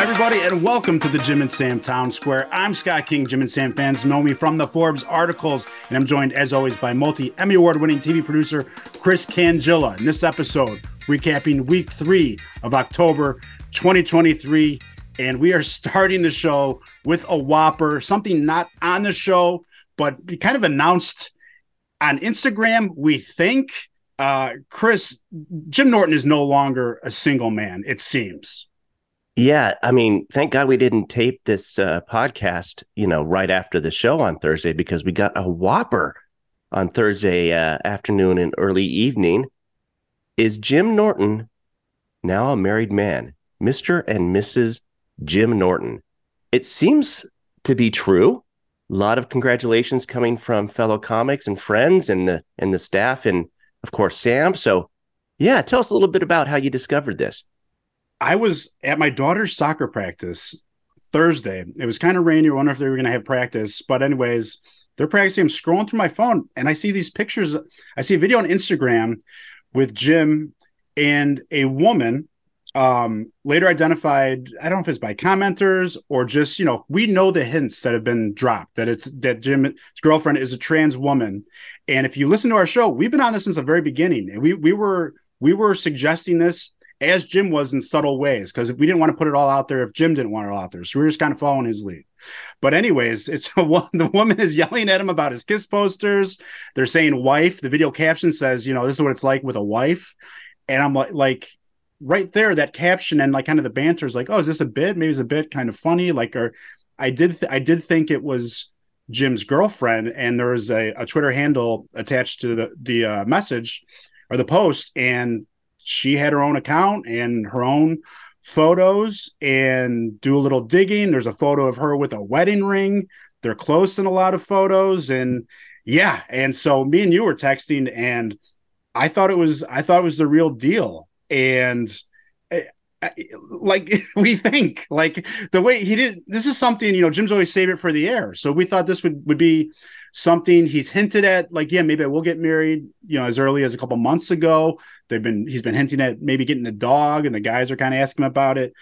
Hi, everybody, and welcome to the Jim and Sam Town Square. I'm Scott King. Jim and Sam fans know me from the Forbes articles, and I'm joined, as always, by multi Emmy Award winning TV producer Chris Cangilla. In this episode, recapping week three of October 2023. And we are starting the show with a whopper, something not on the show, but kind of announced on Instagram, we think. Uh, Chris, Jim Norton is no longer a single man, it seems. Yeah, I mean, thank God we didn't tape this uh, podcast, you know, right after the show on Thursday because we got a whopper on Thursday uh, afternoon and early evening. Is Jim Norton now a married man, Mister and Mrs. Jim Norton? It seems to be true. A lot of congratulations coming from fellow comics and friends and the and the staff and of course Sam. So, yeah, tell us a little bit about how you discovered this. I was at my daughter's soccer practice Thursday. It was kind of rainy. I wonder if they were going to have practice. But, anyways, they're practicing. I'm scrolling through my phone and I see these pictures. I see a video on Instagram with Jim and a woman um later identified i don't know if it's by commenters or just you know we know the hints that have been dropped that it's that jim's girlfriend is a trans woman and if you listen to our show we've been on this since the very beginning and we we were we were suggesting this as Jim was in subtle ways, because if we didn't want to put it all out there, if Jim didn't want it all out there, so we were just kind of following his lead. But anyways, it's the woman is yelling at him about his kiss posters. They're saying wife. The video caption says, you know, this is what it's like with a wife, and I'm like, like right there, that caption and like kind of the banter is like, oh, is this a bit? Maybe it's a bit kind of funny. Like, or I did, th- I did think it was Jim's girlfriend, and there was a, a Twitter handle attached to the the uh, message or the post, and she had her own account and her own photos and do a little digging. There's a photo of her with a wedding ring. They're close in a lot of photos. And yeah. And so me and you were texting and I thought it was, I thought it was the real deal. And eh, eh, like we think like the way he did this is something you know jim's always save it for the air so we thought this would would be something he's hinted at like yeah maybe i will get married you know as early as a couple months ago. They've been he's been hinting at maybe getting a dog and the guys are kind of asking about it.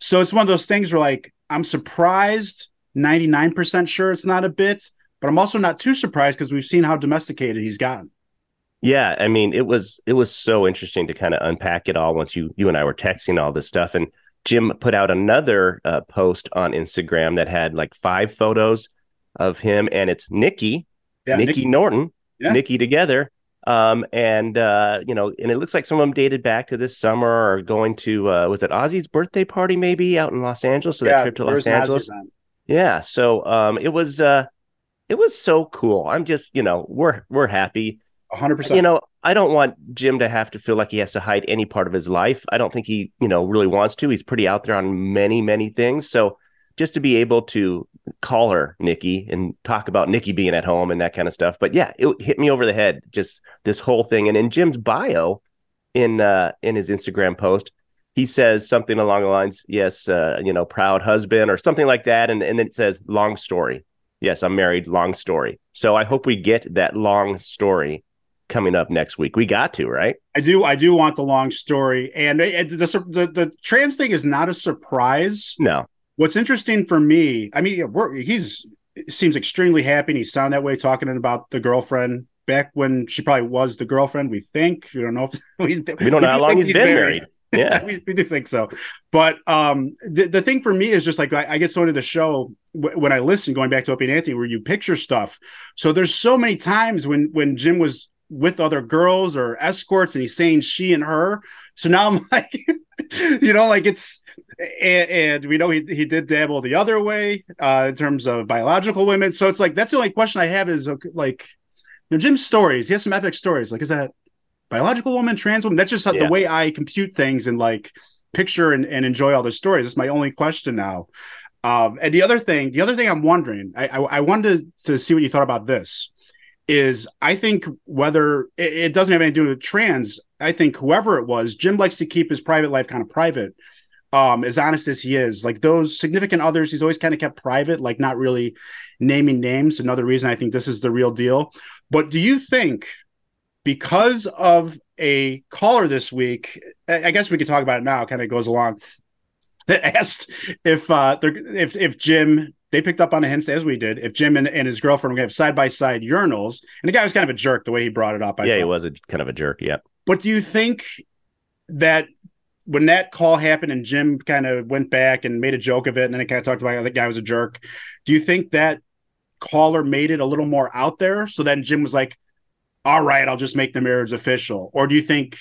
So it's one of those things where like i'm surprised 99% sure it's not a bit but i'm also not too surprised because we've seen how domesticated he's gotten. Yeah i mean it was it was so interesting to kind of unpack it all once you you and i were texting all this stuff and jim put out another uh, post on instagram that had like five photos of him, and it's Nikki, yeah, Nikki, Nikki Norton, yeah. Nikki together. Um, and uh, you know, and it looks like some of them dated back to this summer or going to uh, was it Ozzy's birthday party maybe out in Los Angeles? So yeah, that trip to Los Angeles. Yeah. So um, it was uh, it was so cool. I'm just you know we're we're happy. 100%. You know, I don't want Jim to have to feel like he has to hide any part of his life. I don't think he, you know, really wants to. He's pretty out there on many, many things. So just to be able to call her Nikki and talk about Nikki being at home and that kind of stuff. But yeah, it hit me over the head just this whole thing. And in Jim's bio, in uh, in his Instagram post, he says something along the lines, "Yes, uh, you know, proud husband" or something like that, and and then it says "long story." Yes, I'm married. Long story. So I hope we get that long story coming up next week. We got to right. I do. I do want the long story, and, and the, the the trans thing is not a surprise. No, What's interesting for me, I mean, he's seems extremely happy. And he sounded that way talking about the girlfriend back when she probably was the girlfriend. We think we don't know if we, we don't know how long he's, he's been married. married. Yeah, we, we, do think so. But um, the, the thing for me is just like I, I get so into the show w- when I listen, going back to Opie and Anthony, where you picture stuff. So there's so many times when when Jim was with other girls or escorts and he's saying she and her. So now I'm like, you know, like it's and, and, we know he he did dabble the other way uh, in terms of biological women. So it's like that's the only question I have is like, you know, Jim's stories. He has some epic stories. Like, is that biological woman, trans woman? That's just yeah. the way I compute things and like picture and, and enjoy all the stories. That's my only question now. Um, and the other thing, the other thing I'm wondering, I, I, I wanted to, to see what you thought about this. Is I think whether it, it doesn't have anything to do with trans. I think whoever it was, Jim likes to keep his private life kind of private um as honest as he is like those significant others he's always kind of kept private like not really naming names another reason i think this is the real deal but do you think because of a caller this week i guess we could talk about it now kind of goes along that asked if uh if if Jim they picked up on a hint as we did. If Jim and, and his girlfriend were going to have side by side urinals, and the guy was kind of a jerk the way he brought it up. I yeah, thought. he was a kind of a jerk. Yeah. But do you think that when that call happened and Jim kind of went back and made a joke of it, and then it kind of talked about how the guy was a jerk, do you think that caller made it a little more out there? So then Jim was like, "All right, I'll just make the marriage official," or do you think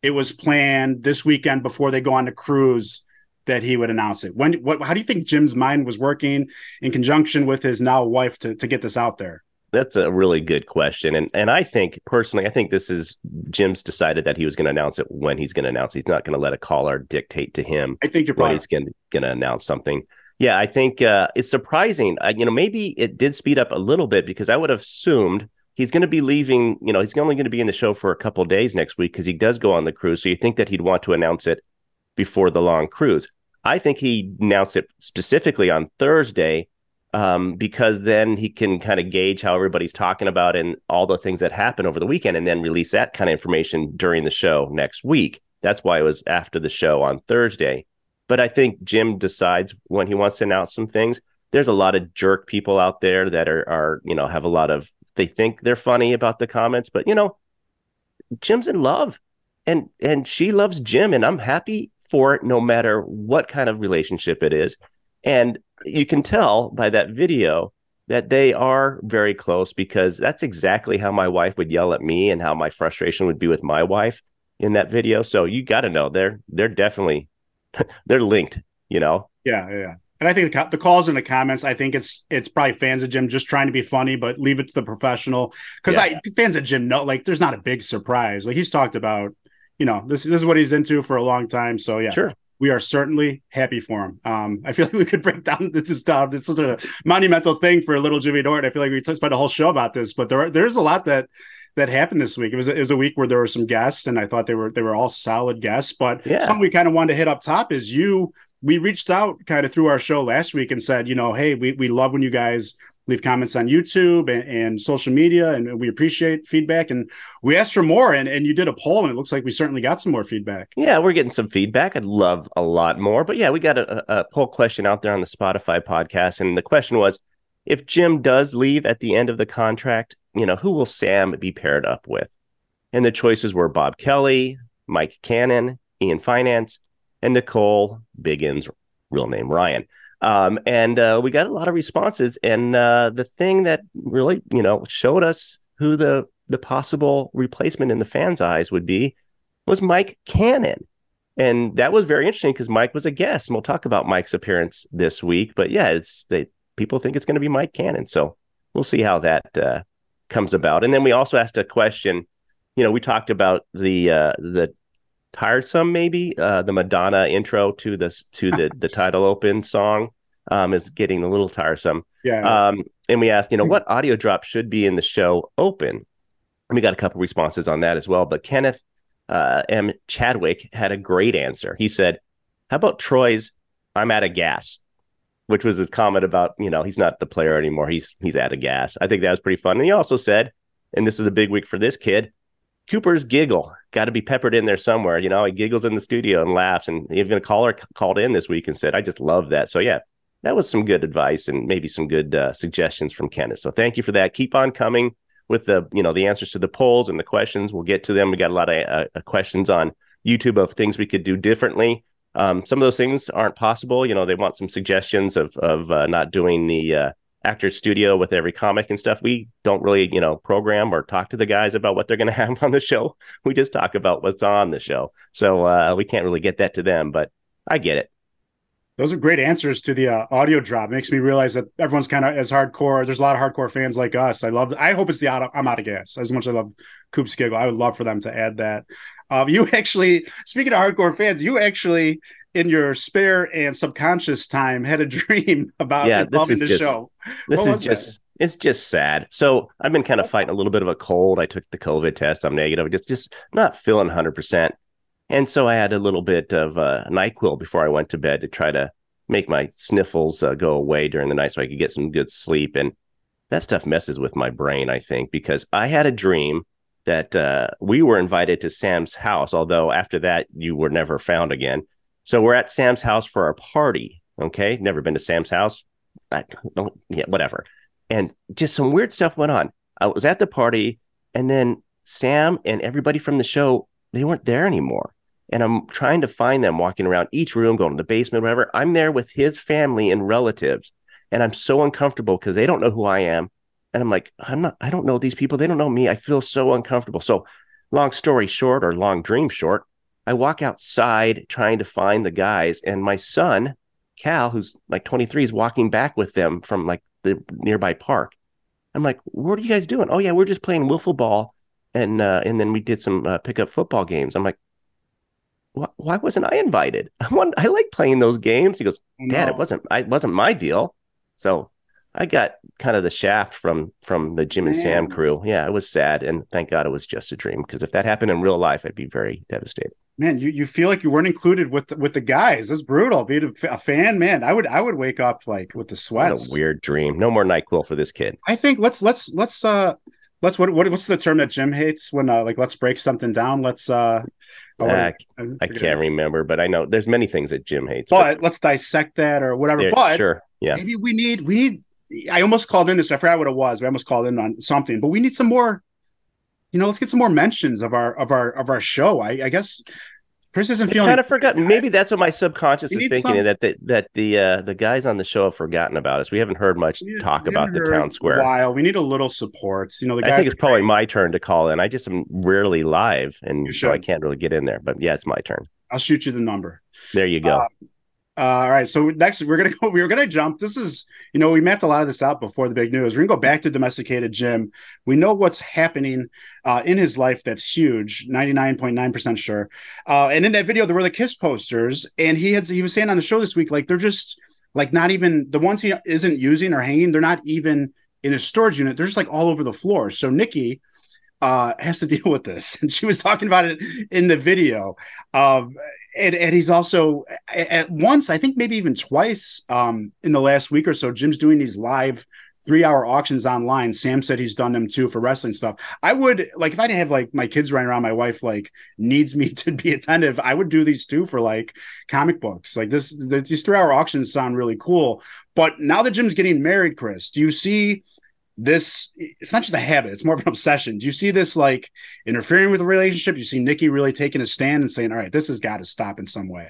it was planned this weekend before they go on the cruise? that he would announce it. When what how do you think Jim's mind was working in conjunction with his now wife to to get this out there? That's a really good question. And and I think personally, I think this is Jim's decided that he was going to announce it when he's going to announce. It. He's not going to let a caller dictate to him. I think you're he's going to announce something. Yeah, I think uh, it's surprising. I, you know, maybe it did speed up a little bit because I would have assumed he's going to be leaving. You know, he's only going to be in the show for a couple days next week because he does go on the cruise. So you think that he'd want to announce it before the long cruise. I think he announced it specifically on Thursday um, because then he can kind of gauge how everybody's talking about and all the things that happen over the weekend and then release that kind of information during the show next week. That's why it was after the show on Thursday. But I think Jim decides when he wants to announce some things. There's a lot of jerk people out there that are, are you know, have a lot of, they think they're funny about the comments, but, you know, Jim's in love and and she loves Jim and I'm happy for it no matter what kind of relationship it is. And you can tell by that video that they are very close because that's exactly how my wife would yell at me and how my frustration would be with my wife in that video. So you got to know they're they're definitely they're linked, you know. Yeah, yeah. And I think the, the, calls in the comments, I think it's it's probably fans of Jim just trying to be funny, but leave it to the professional. Because yeah. I fans of Jim know like there's not a big surprise. Like he's talked about you know, this, this is what he's into for a long time. So yeah, sure. We are certainly happy for him. Um, I feel like we could break down this down. This is a monumental thing for little Jimmy Norton. I feel like we spent a whole show about this, but there are, there's a lot that that happened this week. It was it was a week where there were some guests, and I thought they were they were all solid guests. But yeah. something we kind of wanted to hit up top is you. We reached out kind of through our show last week and said, you know, hey, we we love when you guys leave comments on YouTube and, and, social media, and we appreciate feedback. And we asked for more, and, and you did a poll, and it looks like we certainly got some more feedback. Yeah, we're getting some feedback. I'd love a lot more, but yeah, we got a, a poll question out there on the Spotify podcast, and the question was, if Jim does leave at the end of the contract, you know, who will Sam be paired up with? And the choices were Bob Kelly, Mike Cannon, Ian Fidance, and Nicole Biggins, real name Ryan. Um, and uh, we got a lot of responses. And uh, the thing that really, you know, showed us who the the possible replacement in the fans' eyes would be was Mike Cannon. And that was very interesting because Mike was a guest, and we'll talk about Mike's appearance this week. But yeah, it's they people think it's going to be Mike Cannon, so we'll see how that uh, comes about. And then we also asked a question. You know, we talked about the uh, the tiresome maybe? Uh, the madonna intro to this to the the title open song um, is getting a little tiresome. Yeah. Um, and we asked you know what audio drop should be in the show open? And we got a couple responses on that as well but kenneth uh, m. Chadwick had a great answer. He said how about troy's i'm out of gas which was his comment about you know he's not the player anymore. He's he's out of gas. I think that was pretty fun. And he also said and this is a big week for this kid Cooper's giggle got to be peppered in there somewhere. You know, he giggles in the studio and laughs. And even a caller called in this week and said, I just love that. So, yeah, that was some good advice and maybe some good uh, suggestions from Kenneth. So, thank you for that. Keep on coming with the, you know, the answers to the polls and the questions. We'll get to them. We got a lot of uh, uh questions on YouTube of things we could do differently. Um, some of those things aren't possible. You know, they want some suggestions of of uh, not doing the uh, Actors Studio with every comic and stuff. We don't really, you know, program or talk to the guys about what they're going to have on the show. We just talk about what's on the show. So uh, we can't really get that to them, but I get it. Those are great answers to the uh, audio drop. Makes me realize that everyone's kind of as hardcore. There's a lot of hardcore fans like us. I love. I hope it's the out. I'm out of gas. As much as I love Coop's giggle, I would love for them to add that. Um, you actually, speaking of hardcore fans, you actually in your spare and subconscious time had a dream about yeah, this is the just, show. This what is just that? it's just sad. So I've been kind of fighting a little bit of a cold. I took the COVID test. I'm negative. Just just not feeling 100. percent And so I had a little bit of uh, Nyquil before I went to bed to try to make my sniffles uh, go away during the night so I could get some good sleep. And that stuff messes with my brain, I think, because I had a dream that uh, we were invited to Sam's house. Although after that, you were never found again So we're at Sam's house for our party. Okay. Never been to Sam's house. I don't, yeah, whatever. And just some weird stuff went on. I was at the party and then Sam and everybody from the show, they weren't there anymore. And I'm trying to find them walking around each room, going to the basement, whatever. I'm there with his family and relatives. And I'm so uncomfortable because they don't know who I am. And I'm like, I'm not, I don't know these people. They don't know me. I feel so uncomfortable. So, long story short, or long dream short, I walk outside trying to find the guys. And my son, Cal, who's like 23, is walking back with them from like the nearby park. I'm like, what are you guys doing? Oh, yeah, we're just playing wiffle ball. And, uh, and then we did some uh, pickup football games. I'm like, why wasn't I invited? I want, I like playing those games. He goes, Dad, no. it wasn't, I, it wasn't my deal. So I got kind of the shaft from from the Jim and Man. Sam crew. Yeah, it was sad, and thank God it was just a dream. Because if that happened in real life, I'd be very devastated. Man, you, you feel like you weren't included with the, with the guys. That's brutal. Being a, a, fan, man, I would I would wake up like with the sweats. What a weird dream. No more Nyquil for this kid. I think let's let's let's uh let's what, what what's the term that Jim hates when uh, like let's break something down. Let's uh Oh, uh, I, I can't remember, but I know there's many things that Jim hates. But, but let's dissect that or whatever. Yeah, but sure, yeah. Maybe we need we need I almost called in this. I forgot what it was. We almost called in on something, but we need some more. You know, let's get some more mentions of our of our of our show. I, I guess Chris isn't feeling kind of forgotten. Maybe that's what my subconscious is thinking some... that the, that the uh, the guys on the show have forgotten about us. We haven't heard much we, talk we about the town square. While we need a little support. You know, the I think it's probably my turn to call in. I just am rarely live, and so I can't really get in there. But yeah, it's my turn. I'll shoot you the number. There you go. Uh, uh, all right, so next we're gonna go. We were gonna jump. This is, you know, we mapped a lot of this out before the big news. We're gonna go back to domesticated Jim. We know what's happening uh, in his life. That's huge. Ninety nine point nine percent sure. Uh, and in that video, there were the kiss posters, and he had he was saying on the show this week, like they're just like not even the ones he isn't using or hanging. They're not even in his storage unit. They're just like all over the floor. So Nikki, uh, has to deal with this. And she was talking about it in the video. Um, and, and he's also at once, I think maybe even twice um, in the last week or so, Jim's doing these live three hour auctions online. Sam said he's done them too for wrestling stuff. I would like if I didn't have like my kids running around, my wife like needs me to be attentive. I would do these too for like comic books. Like this, these three hour auctions sound really cool. But now that Jim's getting married, Chris, do you see this it's not just a habit it's more of an obsession. Do you see this like interfering with the relationship? You see nikki really taking a stand and saying all right this has got to stop in some way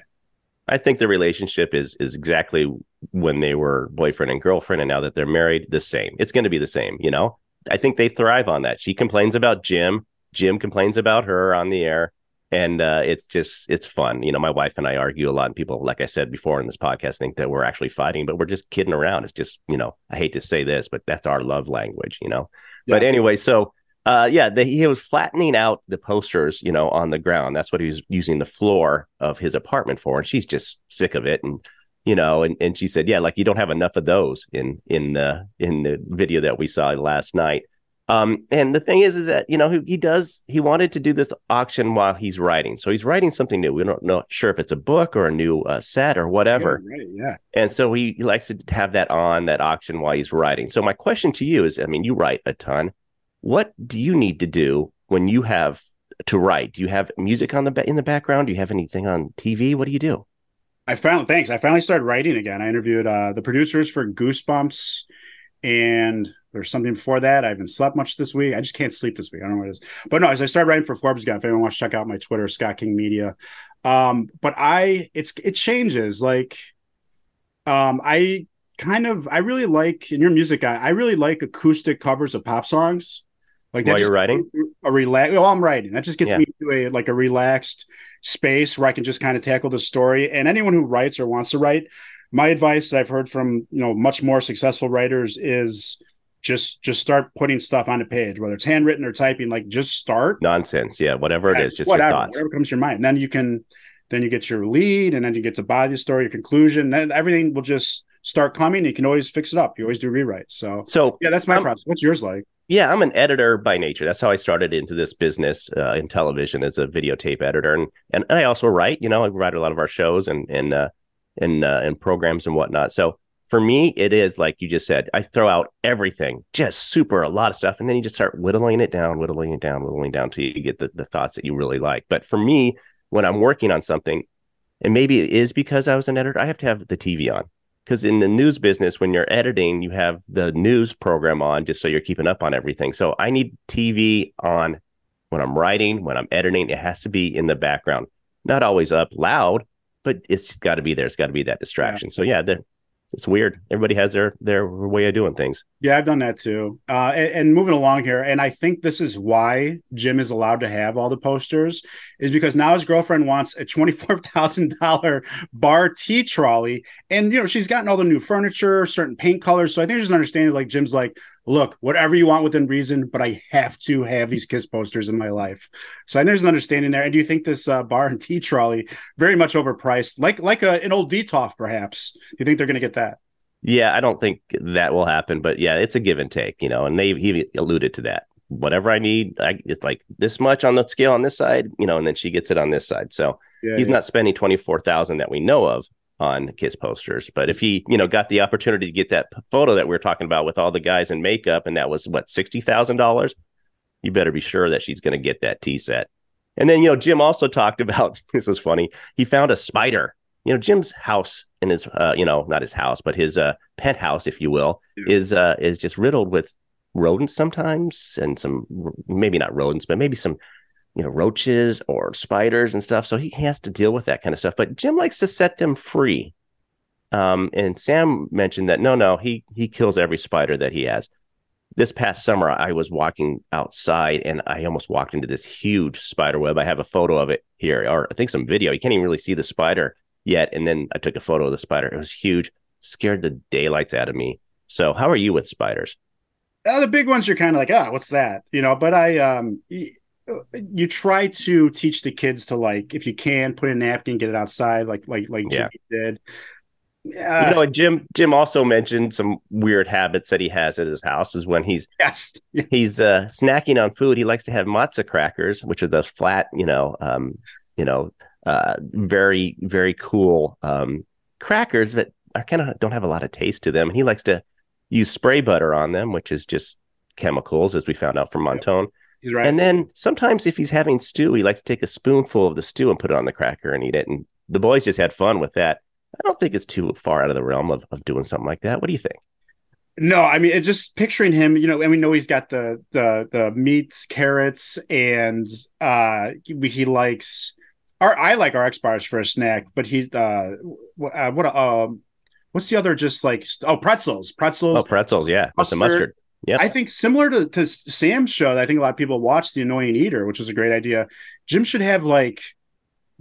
i think the relationship is is exactly when they were boyfriend and girlfriend and now that they're married the same. It's going to be the same you know? I think they thrive on that. She complains about jim. Jim complains about her on the air and uh, it's just it's fun. You know, my wife and I argue a lot, and people, like I said before in this podcast, think that we're actually fighting, but we're just kidding around. It's just you know, I hate to say this, but that's our love language. You know, yes. but anyway, so uh, yeah, the, he was flattening out the posters, you know, on the ground. That's what he was using the floor of his apartment for, and she's just sick of it and you know and, and she said yeah like you don't have enough of those in in the in the video that we saw last night um, and the thing is, is that you know he, he, does he wanted to do this auction while he's writing, so he's writing something new. We don't know sure if it's a book or a new uh, set or whatever. Yeah, right, yeah. And so he, he likes to have that on that auction while he's writing. So my question to you is, I mean, you write a ton. What do you need to do when you have to write? Do you have music on the in the background? Do you have anything on TV? What do you do? I found thanks. I finally started writing again. I interviewed uh, the producers for Goosebumps and there's something before that. I haven't slept much this week. I just can't sleep this week. I don't know what it is. But no, as I started writing for Forbes Guy, if anyone wants to check out my Twitter, Scott King Media. Um, but I it's it changes. Like um I kind of I really like in your music guy, I really like acoustic covers of pop songs. Like that while you're writing a relax. Well, I'm writing. That just gets yeah. me to a like a relaxed space where I can just kind of tackle the story. And anyone who writes or wants to write, my advice that I've heard from you know much more successful writers is just just start putting stuff on a page, whether it's handwritten or typing. Like just start nonsense, yeah, whatever it is, just whatever, whatever comes to your mind. And then you can then you get your lead, and then you get to body the story, your conclusion. Then everything will just start coming. You can always fix it up. You always do rewrites. So so yeah, that's my I'm, process. What's yours like? Yeah, I'm an editor by nature. That's how I started into this business uh, in television as a videotape editor, and and I also write. You know, I write a lot of our shows and and uh, and uh, and programs and whatnot. So for me, it is like you just said, I throw out everything, just super a lot of stuff, and then you just start whittling it down, whittling it down, whittling it down till you get the, the thoughts that you really like. But for me, when I'm working on something, and maybe it is because I was an editor. I have to have the TV on because in the news business, when you're editing, you have the news program on just so you're keeping up on everything. So I need TV on when I'm writing, when I'm editing. It has to be in the background, not always up loud, but it's got to be there. It's got to be that distraction. Yeah. So yeah, it's weird. Everybody has their their way of doing things. Yeah, I've done that too. Uh, and, and, moving along here, and I think this is why Jim is allowed to have all the posters, is because now his girlfriend wants a twenty four thousand dollar bar tea trolley, and you know she's gotten all the new furniture, certain paint colors. So I think an understanding. Like Jim's like, look, whatever you want within reason, but I have to have these Kiss posters in my life. So there's an understanding there. And do you think this uh, bar and tea trolley very much overpriced, like like a, an old Detoff perhaps? Do you think they're going to get that? Yeah, I don't think that will happen, but yeah, it's a give and take, you know. And they he alluded to that. Whatever I need, I, it's like this much on the scale on this side, you know, and then she gets it on this side. So yeah, he's yeah. not spending twenty four thousand that we know of on Kiss posters. But if he, you know, got the opportunity to get that photo that we are talking about with all the guys in makeup, and that was what sixty thousand dollars, you better be sure that she's going to get that tea set. And then, you know, Jim also talked about this was funny. He found a spider. You know, Jim's house in his, uh, you know, not his house, but his uh, penthouse, if you will, yeah. is uh, is just riddled with rodents sometimes, and some maybe not rodents, but maybe some you know roaches or spiders and stuff. So he has to deal with that kind of stuff. But jim likes to set them free. Um, and sam mentioned that no no he he kills every spider that he has. This past summer i was walking outside and i almost walked into this huge spider web. I have a photo of it here or i think some video. You can't even really see the spider yet. And then i took a photo of the spider. It was huge scared the daylights out of me. So how are you with spiders? Uh, the big ones you're kind of like ah what's that? You know but i um you try to teach the kids to like if you can put a napkin get it outside like like like yeah. Jimmy did. Uh, you know jim jim also mentioned some weird habits that he has at his house is when he's yes. He's uh snacking on food he likes to have matzo crackers which are those flat you know um you know uh very very cool um crackers that are kind of don't have a lot of taste to them. And he likes to use spray butter on them which is just chemicals as we found out from Montone. yep He's right. And then sometimes if he's having stew, he likes to take a spoonful of the stew and put it on the cracker and eat it. And the boys just had fun with that. I don't think it's too far out of the realm of, of doing something like that. What do you think? No, I mean, just picturing him, you know, and we know he's got the the the meats, carrots, and uh he likes. Our I like RXBARs for a snack, but he's uh, uh what uh, what's the other just like oh pretzels, pretzels, oh pretzels, yeah, mustard, with the mustard. Yeah, I think similar to, to Sam's show, I think a lot of people watch The Annoying Eater, which was a great idea. Jim should have like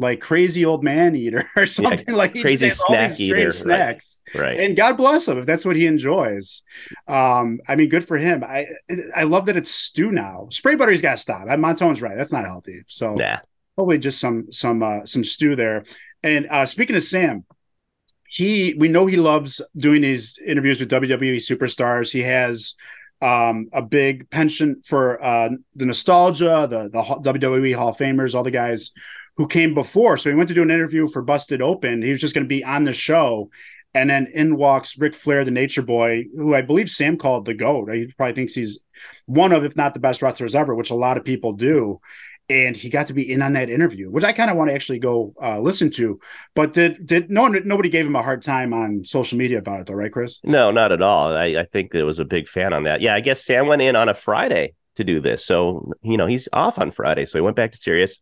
like crazy old man eater or something yeah, like he crazy snack eater, snacks. Right, right. And God bless him if that's what he enjoys. Um, I mean, good for him. I I love that it's stew now. Spray butter's got to stop. Montone's right. That's not healthy. So yeah. hopefully just some some uh, some stew there. And uh, speaking of Sam, he we know he loves doing these interviews with WWE superstars. He has um, a big penchant for uh, the nostalgia, the the WWE Hall of Famers, all the guys who came before. So he went to do an interview for Busted Open. He was just going to be on the show, and then in walks Ric Flair, the Nature Boy, who I believe Sam called the GOAT. He probably thinks he's one of, if not the best wrestlers ever, which a lot of people do and he got to be in on that interview, which I kind of want to actually go uh, listen to. But did did no one nobody gave him a hard time on social media about it though, right, Chris? No, not at all. I, I think there was a big fan on that. Yeah, I guess Sam went in on a Friday to do this, so you know he's off on Friday, so he went back to Sirius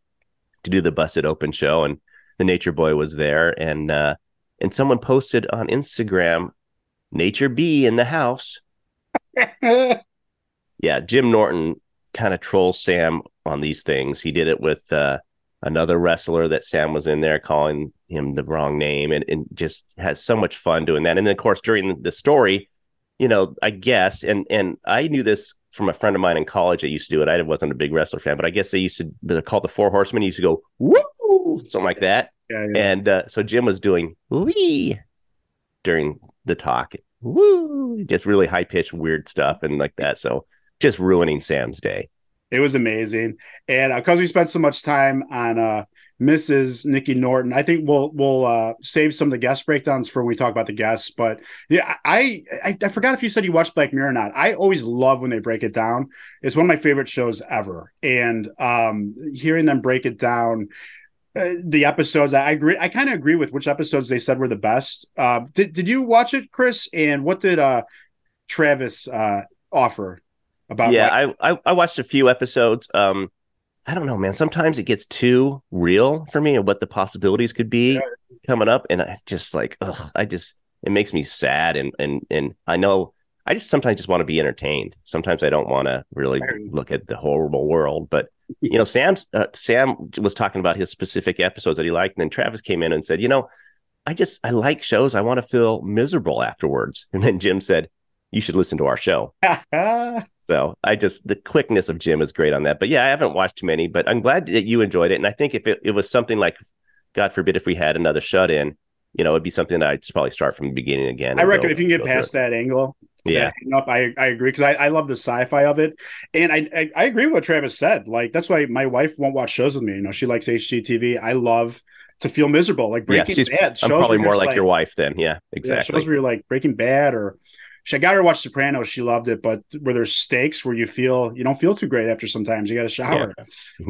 to do the Busted Open show, and the Nature Boy was there, and uh, and someone posted on Instagram, Nature B in the house. yeah, Jim Norton kind of troll Sam on these things. He did it with uh, another wrestler that Sam was in there calling him the wrong name and, and just has so much fun doing that. And then of course during the story, you know, I guess, and and I knew this from a friend of mine in college that used to do it. I wasn't a big wrestler fan, but I guess they used to they're called the Four Horsemen. He used to go woo, something like that. Yeah, yeah. And uh, so Jim was doing wee during the talk, woo, just really high pitched weird stuff and like that. So just ruining Sam's day. It was amazing, and because uh, we spent so much time on uh, Mrs. Nikki Norton, I think we'll we'll uh, save some of the guest breakdowns for when we talk about the guests. But yeah, I, I, I forgot if you said you watched Black Mirror or not. I always love when they break it down. It's one of my favorite shows ever, and um, hearing them break it down uh, the episodes. I agree. I kind of agree with which episodes they said were the best. Uh, did Did you watch it, Chris? And what did uh, Travis uh, offer about? Yeah, I, I, I watched a few episodes. Um, I don't know, man. Sometimes it gets too real for me and what the possibilities could be yeah. coming up, and I just like, ugh, I just it makes me sad, and and and I know I just sometimes just want to be entertained. Sometimes I don't want to really look at the horrible world. But you know, Sam's uh, Sam was talking about his specific episodes that he liked, and then Travis came in and said, you know, I just I like shows. I want to feel miserable afterwards. And then Jim said, you should listen to our show. so I just the quickness of Jim is great on that. But yeah, I haven't watched too many, but I'm glad that you enjoyed it. And I think if it, it was something like, God forbid, if we had another shut in, you know, it'd be something that I'd probably start from the beginning again. I reckon go, if you can get past that angle, yeah, up, I I agree because I, I love the sci-fi of it, and I, I, I agree with what Travis said. Like that's why my wife won't watch shows with me. You know, she likes HGTV. I love to feel miserable, like Breaking yeah, Bad. I'm probably more like, like, your wife then. Yeah, exactly. Yeah, shows where you're like Breaking Bad or. She got her to watch Sopranos. She loved it, but where there's stakes where you feel you don't feel too great after sometimes you got to shower.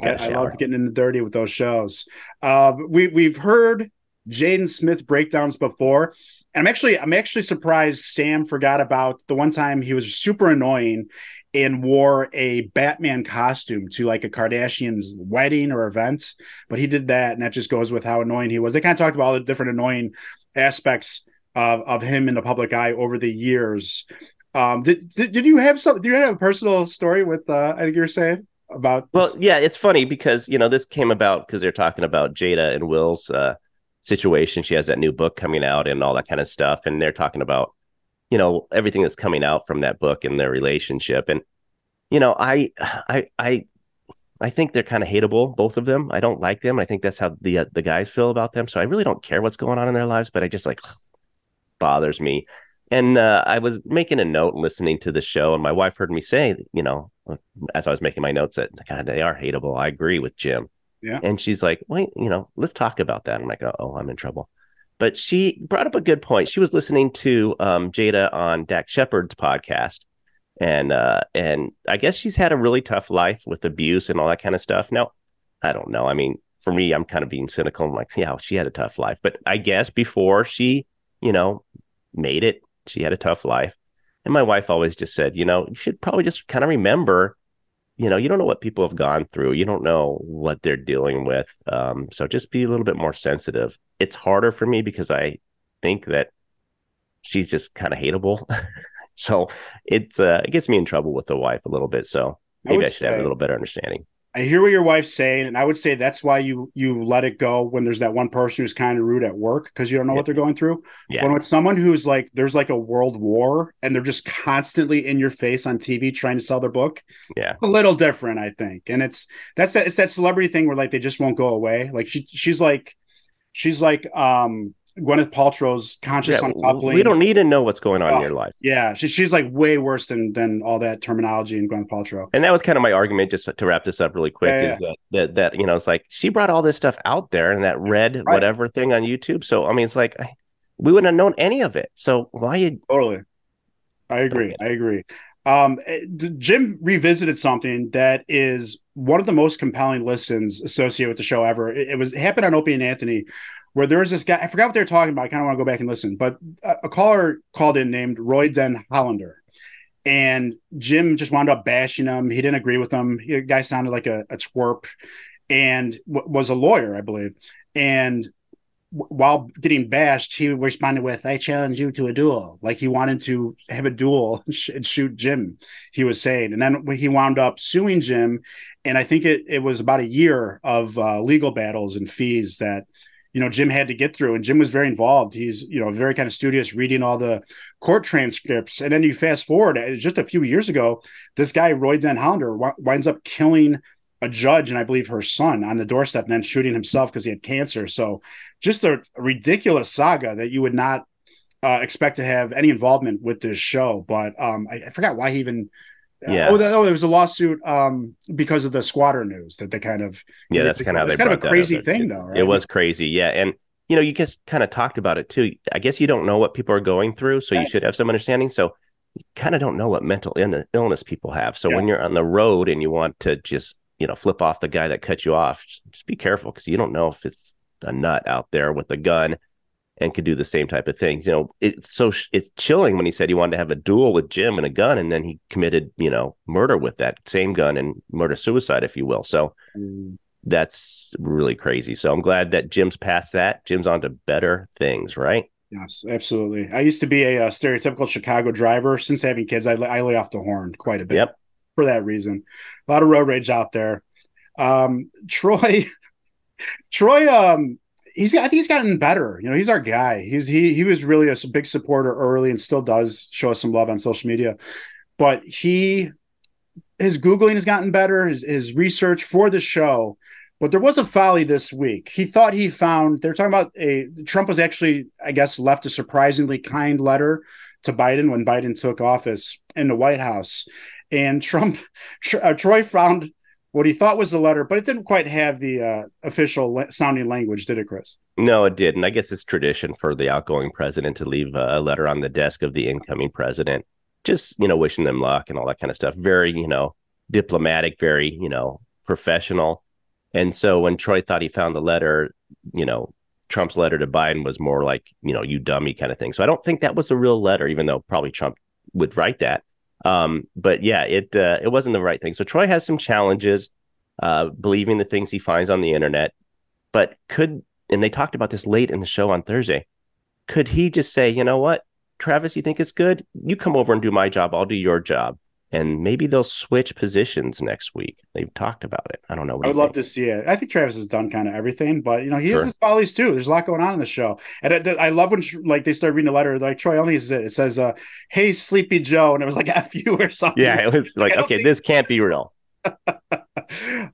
Yeah, I, I, love getting in the dirty with those shows. Uh, we we've heard Jaden Smith breakdowns before. And I'm actually I'm actually surprised Sam forgot about the one time he was super annoying and wore a Batman costume to like a Kardashian's wedding or event. But he did that, and that just goes with how annoying he was. They kind of talked about all the different annoying aspects of, of him in the public eye over the years. Um, did, did, did you have some? Do you have a personal story with? Uh, I think you were saying about. Well, yeah, it's funny because you know this came about because they're talking about Jada and Will's uh, situation. She has that new book coming out and all that kind of stuff. And they're talking about, you know, everything that's coming out from that book and their relationship. And, you know, I, I, I, I think they're kind of hateable, both of them. I don't like them. I think that's how the uh, the guys feel about them. So I really don't care what's going on in their lives, but I just like bothers me. And uh, I was making a note listening to the show, and my wife heard me say, you know, as I was making my notes, that God, they are hateable. I agree with Jim. Yeah. And she's like, wait, you know, let's talk about that. I'm like, oh, I'm in trouble. But she brought up a good point. She was listening to um, Jada on Dax Shepard's podcast. And uh, and I guess she's had a really tough life with abuse and all that kind of stuff. Now, I don't know. I mean, for me, I'm kind of being cynical. I'm like, yeah, she had a tough life. But I guess before she, you know, made it, she had a tough life. And my wife always just said, you know, you should probably just kind of remember you know you don't know what people have gone through. You don't know what they're dealing with. Um, so just be a little bit more sensitive. It's harder for me because i think that she's just kind of hateable. So it's uh, it gets me in trouble with the wife a little bit. So maybe I, I should say, have a little better understanding I hear what your wife's saying, and I would say that's why you you let it go when there's that one person who's kind of rude at work because you don't know yeah. what they're going through. Yeah. When it's someone who's like there's like a world war and they're just constantly in your face on TV trying to sell their book. Yeah, a little different, I think. And it's that's that it's that celebrity thing where like they just won't go away. Like she she's like she's like um Gwyneth Paltrow's conscious yeah, uncoupling. We don't need to know what's going on oh, in your life. Yeah, she, she's like way worse than than all that terminology in Gwyneth Paltrow. And that was kind of my argument, just to wrap this up really quick, yeah, is yeah. That, that that you know it's like she brought all this stuff out there and that red right. whatever thing on YouTube. So I mean, it's like we wouldn't have known any of it. So why you totally? I agree. I agree. Um, eh, Jim revisited something that is one of the most compelling listens associated with the show ever. It, it was it happened on Opie and Anthony, where there was this guy. I forgot what they were talking about. I kind of want to go back and listen, but a, a caller called in named Roy Den Hollander, and Jim just wound up bashing him. He didn't agree with him. The guy sounded like a, a twerp, and w- was a lawyer, I believe. And while getting bashed, he responded with, "I challenge you to a duel." Like he wanted to have a duel and shoot Jim. He was saying, and then he wound up suing Jim, and I think it it was about a year of uh, legal battles and fees that you know Jim had to get through and Jim was very involved. He's you know very kind of studious reading all the court transcripts. And then you fast forward uh, just a few years ago this guy Roy Den Hollander w- winds up killing a judge and I believe her son on the doorstep and then shooting himself because he had cancer. So just a, ridiculous saga that you would not uh, expect to have any involvement with this show. But um, I, I forgot why he even yeah. Oh, oh, there was a lawsuit um, because of the squatter news that they kind of. Yeah, that's kind of how they kind of a crazy thing, though. Right? It was crazy, yeah, and you know, you just kind of talked about it too. I guess you don't know what people are going through, so right. you should have some understanding. So you kind of don't know what mental illness people have. So yeah. when you're on the road and you want to just you know flip off the guy that cut you off. Just, just be careful because you don't know if it's a nut out there with a gun and could do the same type of things. You know, it's so it's chilling when he said he wanted to have a duel with Jim and a gun, and then he committed, you know, murder with that same gun and murder suicide, if you will. So mm. that's really crazy. So I'm glad that Jim's past that. Jim's on to better things, right? Yes, absolutely. I used to be a, a stereotypical Chicago driver. Since having kids, I, I lay off the horn quite a bit. Yep. For that reason, a lot of road rage out there. Um, Troy, Troy, um, he's I think he's gotten better. You know, he's our guy. He's he he was really a big supporter early and still does show us some love on social media. But he his googling has gotten better. His his research for the show. But there was a folly this week. He thought he found they're talking about a Trump was actually, I guess, left a surprisingly kind letter to Biden when Biden took office in the White House. And Trump, uh, Troy found what he thought was the letter, but it didn't quite have the uh, official sounding language, did it, Chris? No, it didn't. I guess it's tradition for the outgoing president to leave a letter on the desk of the incoming president, just you know, wishing them luck and all that kind of stuff. Very, you know, diplomatic, very, you know, professional. And so when Troy thought he found the letter, you know, Trump's letter to Biden was more like, you know, you dummy kind of thing. So I don't think that was a real letter, even though probably Trump would write that. Um, but yeah, it uh, it wasn't the right thing. So Troy has some challenges uh, believing the things he finds on the internet. But could and they talked about this late in the show on Thursday. Could he just say, you know what, Travis, you think it's good? You come over and do my job. I'll do your job and maybe they'll switch positions next week. They've talked about it. I don't know. I would love to see it. I think Travis has done kind of everything, but you know he sure. has his follies too. There's a lot going on in the show, and I, I love when like they start reading the letter. Like Troy only is it. It says, uh, "Hey, Sleepy Joe," and it was like "f you" or something. Yeah, it was like, okay, think... this can't be real. um,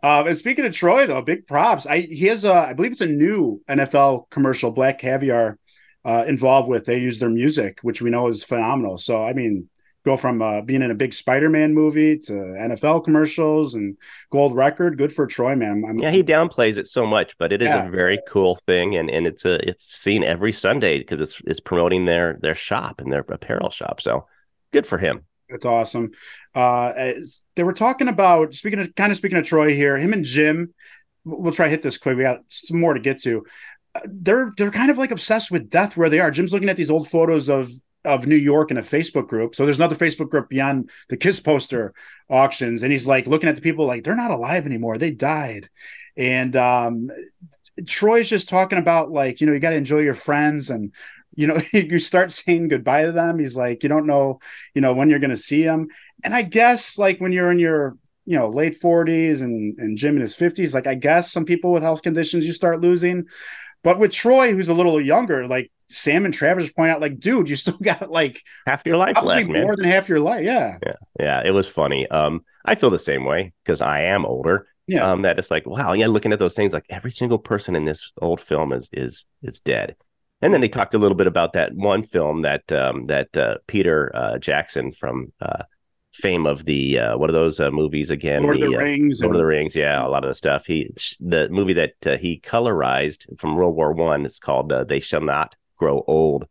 and speaking of Troy, though, big props. I he has a, I believe it's a new NFL commercial, Black Caviar, uh, involved with. They use their music, which we know is phenomenal. So I mean, go from uh, being in a big Spider-Man movie to NFL commercials and gold record. Good for Troy, man. I'm, yeah, he downplays it so much, but it is yeah. a very cool thing, and and it's a it's seen every Sunday because it's it's promoting their their shop and their apparel shop. So good for him. That's awesome. Uh, they were talking about speaking of kind of speaking of Troy here. Him and Jim. We'll try to hit this quick. We got some more to get to. Uh, they're they're kind of like obsessed with death where they are. Jim's looking at these old photos of of New York in a Facebook group. So there's another Facebook group beyond the Kiss poster auctions, and he's like looking at the people like they're not alive anymore. They died, and um, Troy's just talking about like you know you got to enjoy your friends and you know you start saying goodbye to them. He's like you don't know you know when you're going to see them, and I guess like when you're in your you know late 40s and and Jim in his 50s, like I guess some people with health conditions you start losing. But with Troy, who's a little younger, like Sam and Travis point out, like, dude, you still got like half your life left, man. More than half your life. Yeah. Yeah. Yeah. It was funny. Um, I feel the same way because I am older. Yeah. Um, that it's like, wow, yeah, looking at those things, like every single person in this old film is is is dead. And then they talked a little bit about that one film that um, that uh, Peter uh, Jackson from uh, fame of the uh, what are those uh, movies again? Lord the, of the uh, Rings. Lord and... of the Rings. Yeah, a lot of the stuff. He the movie that uh, he colorized from World War One. It's called uh, They Shall Not Grow Old.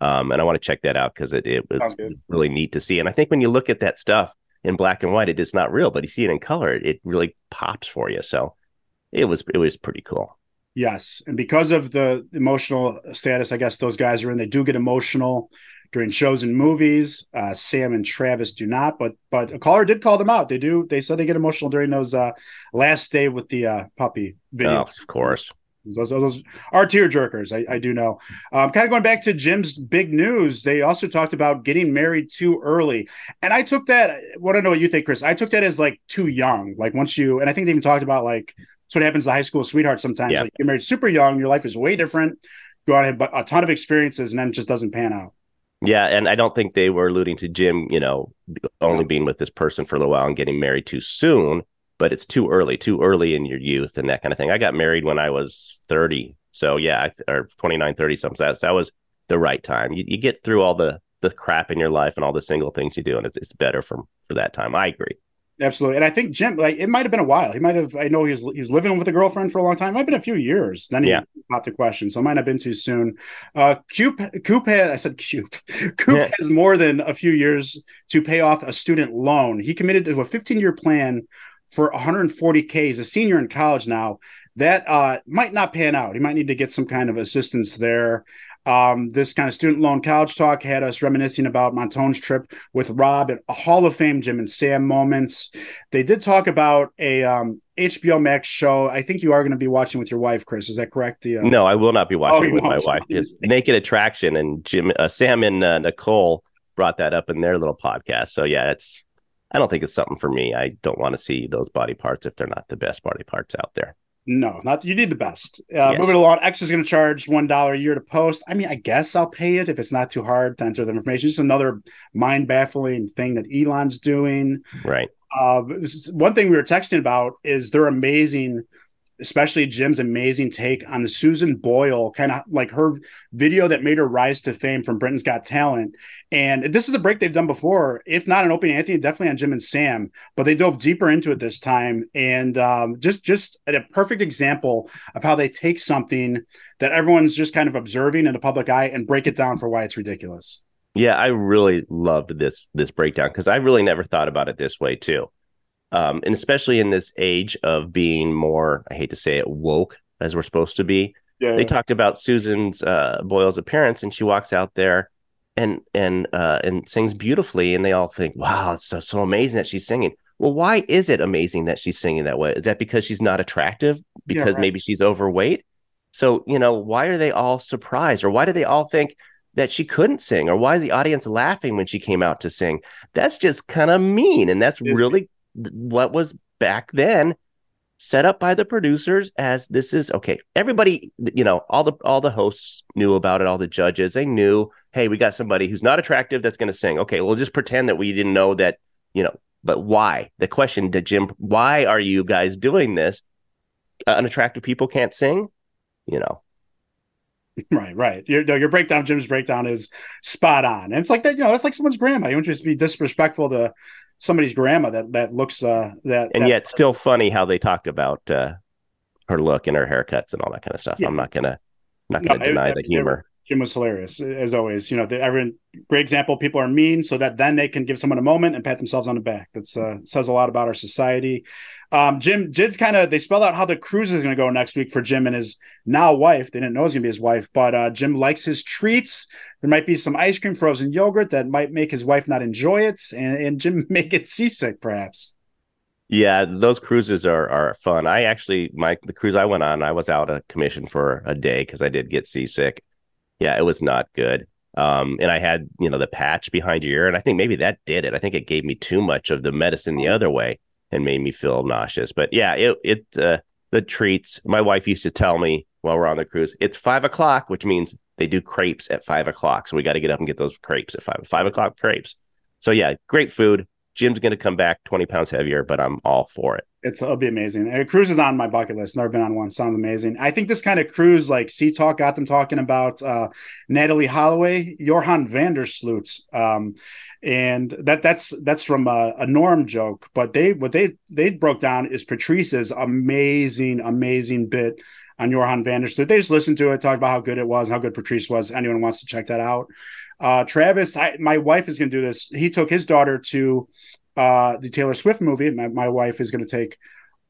Um, and I want to check that out because it, it was really neat to see. And I think when you look at that stuff in black and white, it is not real, but you see it in color, it, it really pops for you. So it was it was pretty cool. Yes, and because of the emotional status, I guess those guys are in. They do get emotional during shows and movies. Uh, Sam and Travis do not, but but a caller did call them out. They do. They said they get emotional during those uh, last day with the uh, puppy video. Oh, of course. Those, those are tear jerkers. I, I do know. Um, kind of going back to Jim's big news, they also talked about getting married too early, and I took that. What I know what you think, Chris. I took that as like too young. Like once you, and I think they even talked about like that's what happens to high school sweethearts sometimes. Yeah. Like you're married super young, your life is way different. Go out and have a ton of experiences, and then it just doesn't pan out. Yeah, and I don't think they were alluding to Jim, you know, only being with this person for a little while and getting married too soon, but it's too early, too early in your youth and that kind of thing. I got married when I was 30. So yeah, or 29, 30 something. So that was the right time. You, you get through all the the crap in your life and all the single things you do, and it's, it's better for for that time. I agree. Absolutely, and I think Jim, like it might have been a while. He might have. I know he was he was living with a girlfriend for a long time. It might have been a few years. Then he yeah. popped a question, so it might have been too soon. Uh, Coop, Coop has. I said Coop. Coop yeah. has more than a few years to pay off a student loan. He committed to a 15 year plan for 140k. He's a senior in college now. That uh, might not pan out. He might need to get some kind of assistance there. Um, this kind of student loan college talk had us reminiscing about Montone's trip with Rob at a Hall of Fame Jim and Sam moments. They did talk about a um, HBO Max show. I think you are going to be watching with your wife, Chris. Is that correct? The, uh... No, I will not be watching oh, with my wife. It's Naked Attraction, and Jim, uh, Sam, and uh, Nicole brought that up in their little podcast. So yeah, it's. I don't think it's something for me. I don't want to see those body parts if they're not the best body parts out there. No, not you need the best. Uh, yes. Moving along, X is going to charge one dollar a year to post. I mean, I guess I'll pay it if it's not too hard to enter the information. Just another mind baffling thing that Elon's doing. Right. Uh, one thing we were texting about is they're amazing especially Jim's amazing take on the Susan Boyle kind of like her video that made her rise to fame from Britain's Got Talent. And this is a break they've done before, if not on Opie Anthony, definitely on Jim and Sam, but they dove deeper into it this time. And um, just just a perfect example of how they take something that everyone's just kind of observing in the public eye and break it down for why it's ridiculous. Yeah, I really loved this this breakdown because I really never thought about it this way too um, and especially in this age of being more, I hate to say it, woke as we're supposed to be. Yeah. They talked about Susan's uh, Boyle's appearance, and she walks out there and and uh, and sings beautifully, and they all think, "Wow, it's so so amazing that she's singing." Well, why is it amazing that she's singing that way? Is that because she's not attractive? Because yeah, right. maybe she's overweight? So you know, why are they all surprised, or why do they all think? that she couldn't sing or why is the audience laughing when she came out to sing that's just kind of mean and that's really what was back then set up by the producers as this is okay everybody you know all the all the hosts knew about it all the judges they knew hey we got somebody who's not attractive that's going to sing okay we'll just pretend that we didn't know that you know but why the question to jim why are you guys doing this uh, unattractive people can't sing you know Right, right. Your your breakdown, Jim's breakdown is spot on. And it's like that, you know, that's like someone's grandma. You want to just be disrespectful to somebody's grandma that that looks uh that and that, yet still funny how they talked about uh her look and her haircuts and all that kind of stuff. Yeah. I'm not gonna I'm not gonna no, deny it, the humor. Jim was hilarious as always. You know, the, every great example. People are mean so that then they can give someone a moment and pat themselves on the back. That uh, says a lot about our society. Um, Jim, Jim's kind of they spelled out how the cruise is going to go next week for Jim and his now wife. They didn't know it was going to be his wife, but uh, Jim likes his treats. There might be some ice cream, frozen yogurt that might make his wife not enjoy it, and, and Jim may get seasick, perhaps. Yeah, those cruises are are fun. I actually my the cruise I went on, I was out of commission for a day because I did get seasick yeah, it was not good. Um, and I had, you know, the patch behind your ear, and I think maybe that did it. I think it gave me too much of the medicine the other way and made me feel nauseous. But yeah, it it uh, the treats. My wife used to tell me while we're on the cruise, it's five o'clock, which means they do crepes at five o'clock. So we got to get up and get those crepes at five five o'clock crepes. So yeah, great food. Jim's going to come back 20 pounds heavier, but I'm all for it. It's it'll be amazing. A cruise is on my bucket list. Never been on one. Sounds amazing. I think this kind of cruise, like Sea Talk, got them talking about uh, Natalee Holloway, Joran van der Sloot, um, and that that's that's from a, a, Norm joke. But they what they they broke down is Patrice's amazing, amazing bit on Joran van der Sloot. They just listened to it, talked about how good it was, how good Patrice was. Anyone wants to check that out. Uh, Travis, I, my wife is going to do this. He took his daughter to uh, the Taylor Swift movie. My, my wife is going to take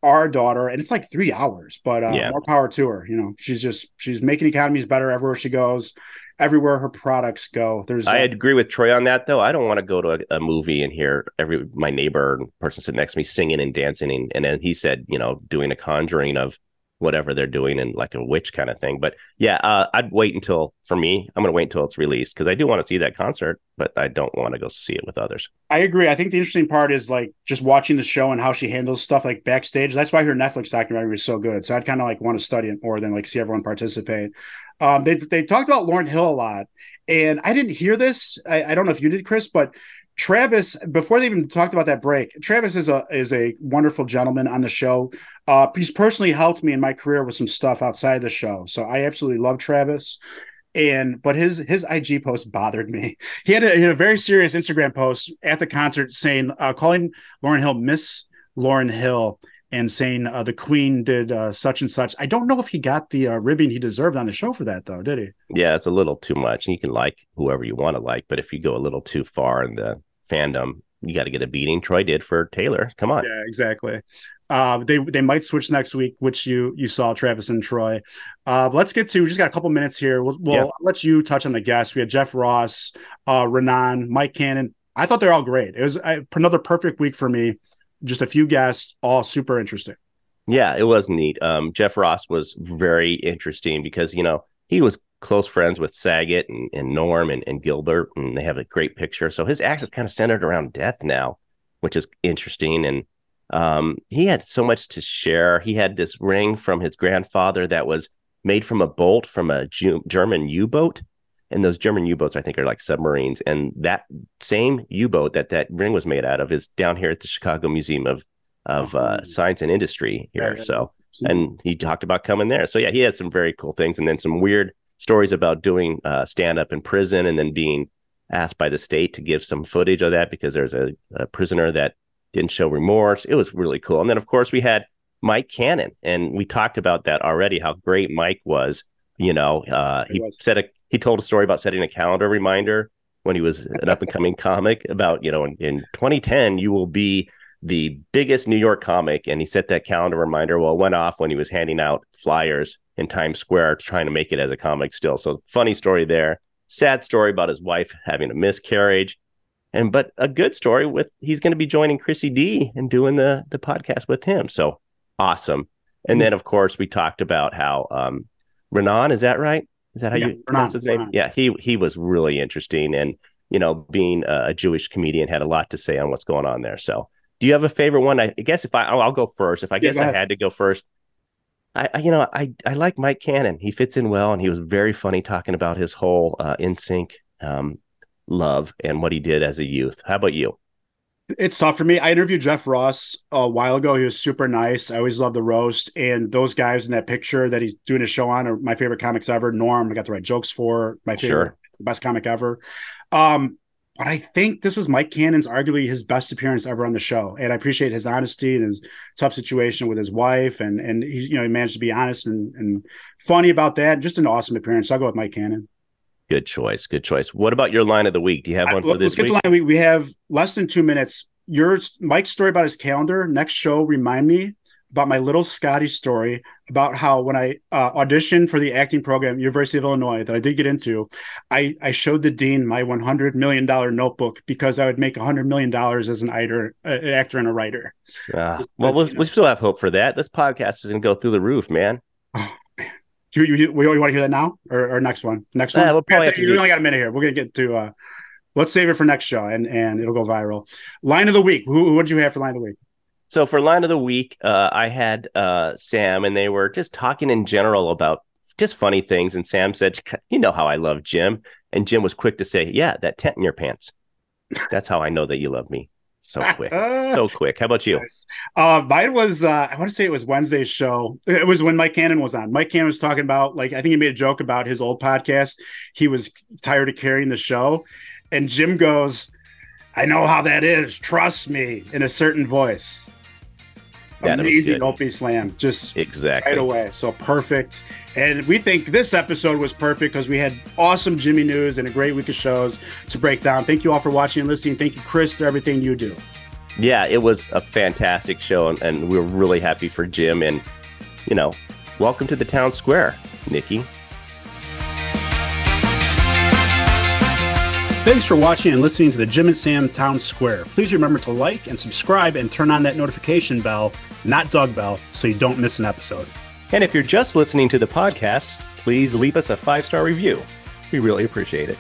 our daughter, and it's like three hours, but uh, yeah. more power to her. You know, she's just she's making economies better everywhere she goes, everywhere her products go. There's I agree with Troy on that though. I don't want to go to a, a, movie and hear every my neighbor person sitting next to me singing and dancing, and, and then he said, you know, doing a conjuring of whatever they're doing and like a witch kind of thing. But yeah, uh, I'd wait until for me, I'm going to wait until it's released because I do want to see that concert, but I don't want to go see it with others. I agree. I think the interesting part is like just watching the show and how she handles stuff like backstage. That's why her Netflix documentary was so good. So I'd kind of like want to study it more than like see everyone participate. Um, they they talked about Lauryn Hill a lot, and I didn't hear this. I, I don't know if you did, Chris, but Travis, before they even talked about that break, Travis is a is a wonderful gentleman on the show. Uh, he's personally helped me in my career with some stuff outside the show, so I absolutely love Travis. And but his his IG post bothered me. He had a, he had a very serious Instagram post at the concert saying, uh, calling Lauryn Hill Miss Lauryn Hill and saying uh, the Queen did uh, such and such. I don't know if he got the uh, ribbing he deserved on the show for that, though, did he? Yeah, it's a little too much. You can like whoever you want to like, but if you go a little too far in the fandom, you got to get a beating. Troy did for Taylor. Come on. Yeah, exactly. Uh, they they might switch next week, which you you saw Travis and Troy. Uh, let's get to. We just got a couple minutes here. We'll, we'll yeah. let you touch on the guests. We had Jeff Ross, uh, Renan, Mike Cannon. I thought they're all great. It was I, another perfect week for me. Just a few guests, all super interesting. Yeah, it was neat. Um, Jeff Ross was very interesting because you know he was close friends with Saget and, and Norm and, and Gilbert, and they have a great picture. So his act is kind of centered around death now, which is interesting. And um, he had so much to share. He had this ring from his grandfather that was made from a bolt from a G- German U boat. And those German U boats, I think, are like submarines. And that same U boat that that ring was made out of is down here at the Chicago Museum of of uh, oh. Science and Industry here. So, and he talked about coming there. So, yeah, he had some very cool things, and then some weird stories about doing uh, stand up in prison, and then being asked by the state to give some footage of that because there's a, a prisoner that didn't show remorse. It was really cool. And then, of course, we had Mike Cannon, and we talked about that already. How great Mike was. You know, uh, he said a, he told a story about setting a calendar reminder when he was an up and coming comic about you know in, in 2010 you will be the biggest New York comic, and he set that calendar reminder. Well, it went off when he was handing out flyers in Times Square, trying to make it as a comic still. So funny story there. Sad story about his wife having a miscarriage, and but a good story with he's going to be joining Chrissy D and doing the the podcast with him. So awesome. And then of course we talked about how um Renan, is that right? Is that how yeah, you pronounce his name? Renan. Yeah, he he was really interesting and you know, being a Jewish comedian had a lot to say on what's going on there. So do you have a favorite one? I guess if I, I'll, I'll go first. If I guess I had to go first, I, I, you know, I, I like Mike Cannon. He fits in well, and he was very funny talking about his whole uh, NSYNC um, love and what he did as a youth. How about you? It's tough for me. I interviewed Jeff Ross a while ago. He was super nice. I always love the roast, and those guys in that picture that he's doing a show on are my favorite comics ever. Norm, I got the right jokes for my favorite, sure. best comic ever. Um, but I think this was Mike Cannon's arguably his best appearance ever on the show, and I appreciate his honesty and his tough situation with his wife, and and he's you know he managed to be honest and and funny about that. Just an awesome appearance. I'll go with Mike Cannon. Good choice. Good choice. What about your line of the week? Do you have one I, for this week? Get the line of the week. We have less than two minutes. Your Mike's story about his calendar. Next show, remind me about my little Scotty story about how when I uh, auditioned for the acting program, University of Illinois, that I did get into, I, I showed the dean my $100 million notebook because I would make $100 million as an actor, an actor and a writer. Uh, well, we'll, we still have hope for that. This podcast is going to go through the roof, man. Do you, you, you, want to hear that now or, or next one? Next one? Uh, we'll probably we only got a minute here. We're going to get to, uh, let's save it for next show and, and it'll go viral. Line of the week. Who, what did you have for line of the week? So for line of the week, uh, I had uh, Sam, and they were just talking in general about just funny things. And Sam said, "You know how I love Jim," and Jim was quick to say, "Yeah, that tent in your pants. That's how I know that you love me." So quick, so quick. How about you? Uh, mine was uh, I want to say it was Wednesday's show. It was when Mike Cannon was on. Mike Cannon was talking about like I think he made a joke about his old podcast. He was tired of carrying the show, and Jim goes, "I know how that is. Trust me," in a certain voice amazing Opie slam, just exactly right away. So perfect. And we think this episode was perfect because we had awesome Jimmy news and a great week of shows to break down. Thank you all for watching and listening. Thank you, Chris, for everything you do. Yeah, it was a fantastic show, and, and we are really happy for Jim. And you know, welcome to the town square, Nikki. Thanks for watching and listening to the Jim and Sam Town Square. Please remember to like and subscribe and turn on that notification bell, not Doug Bell, so you don't miss an episode. And if you're just listening to the podcast, please leave us a five star review. We really appreciate it.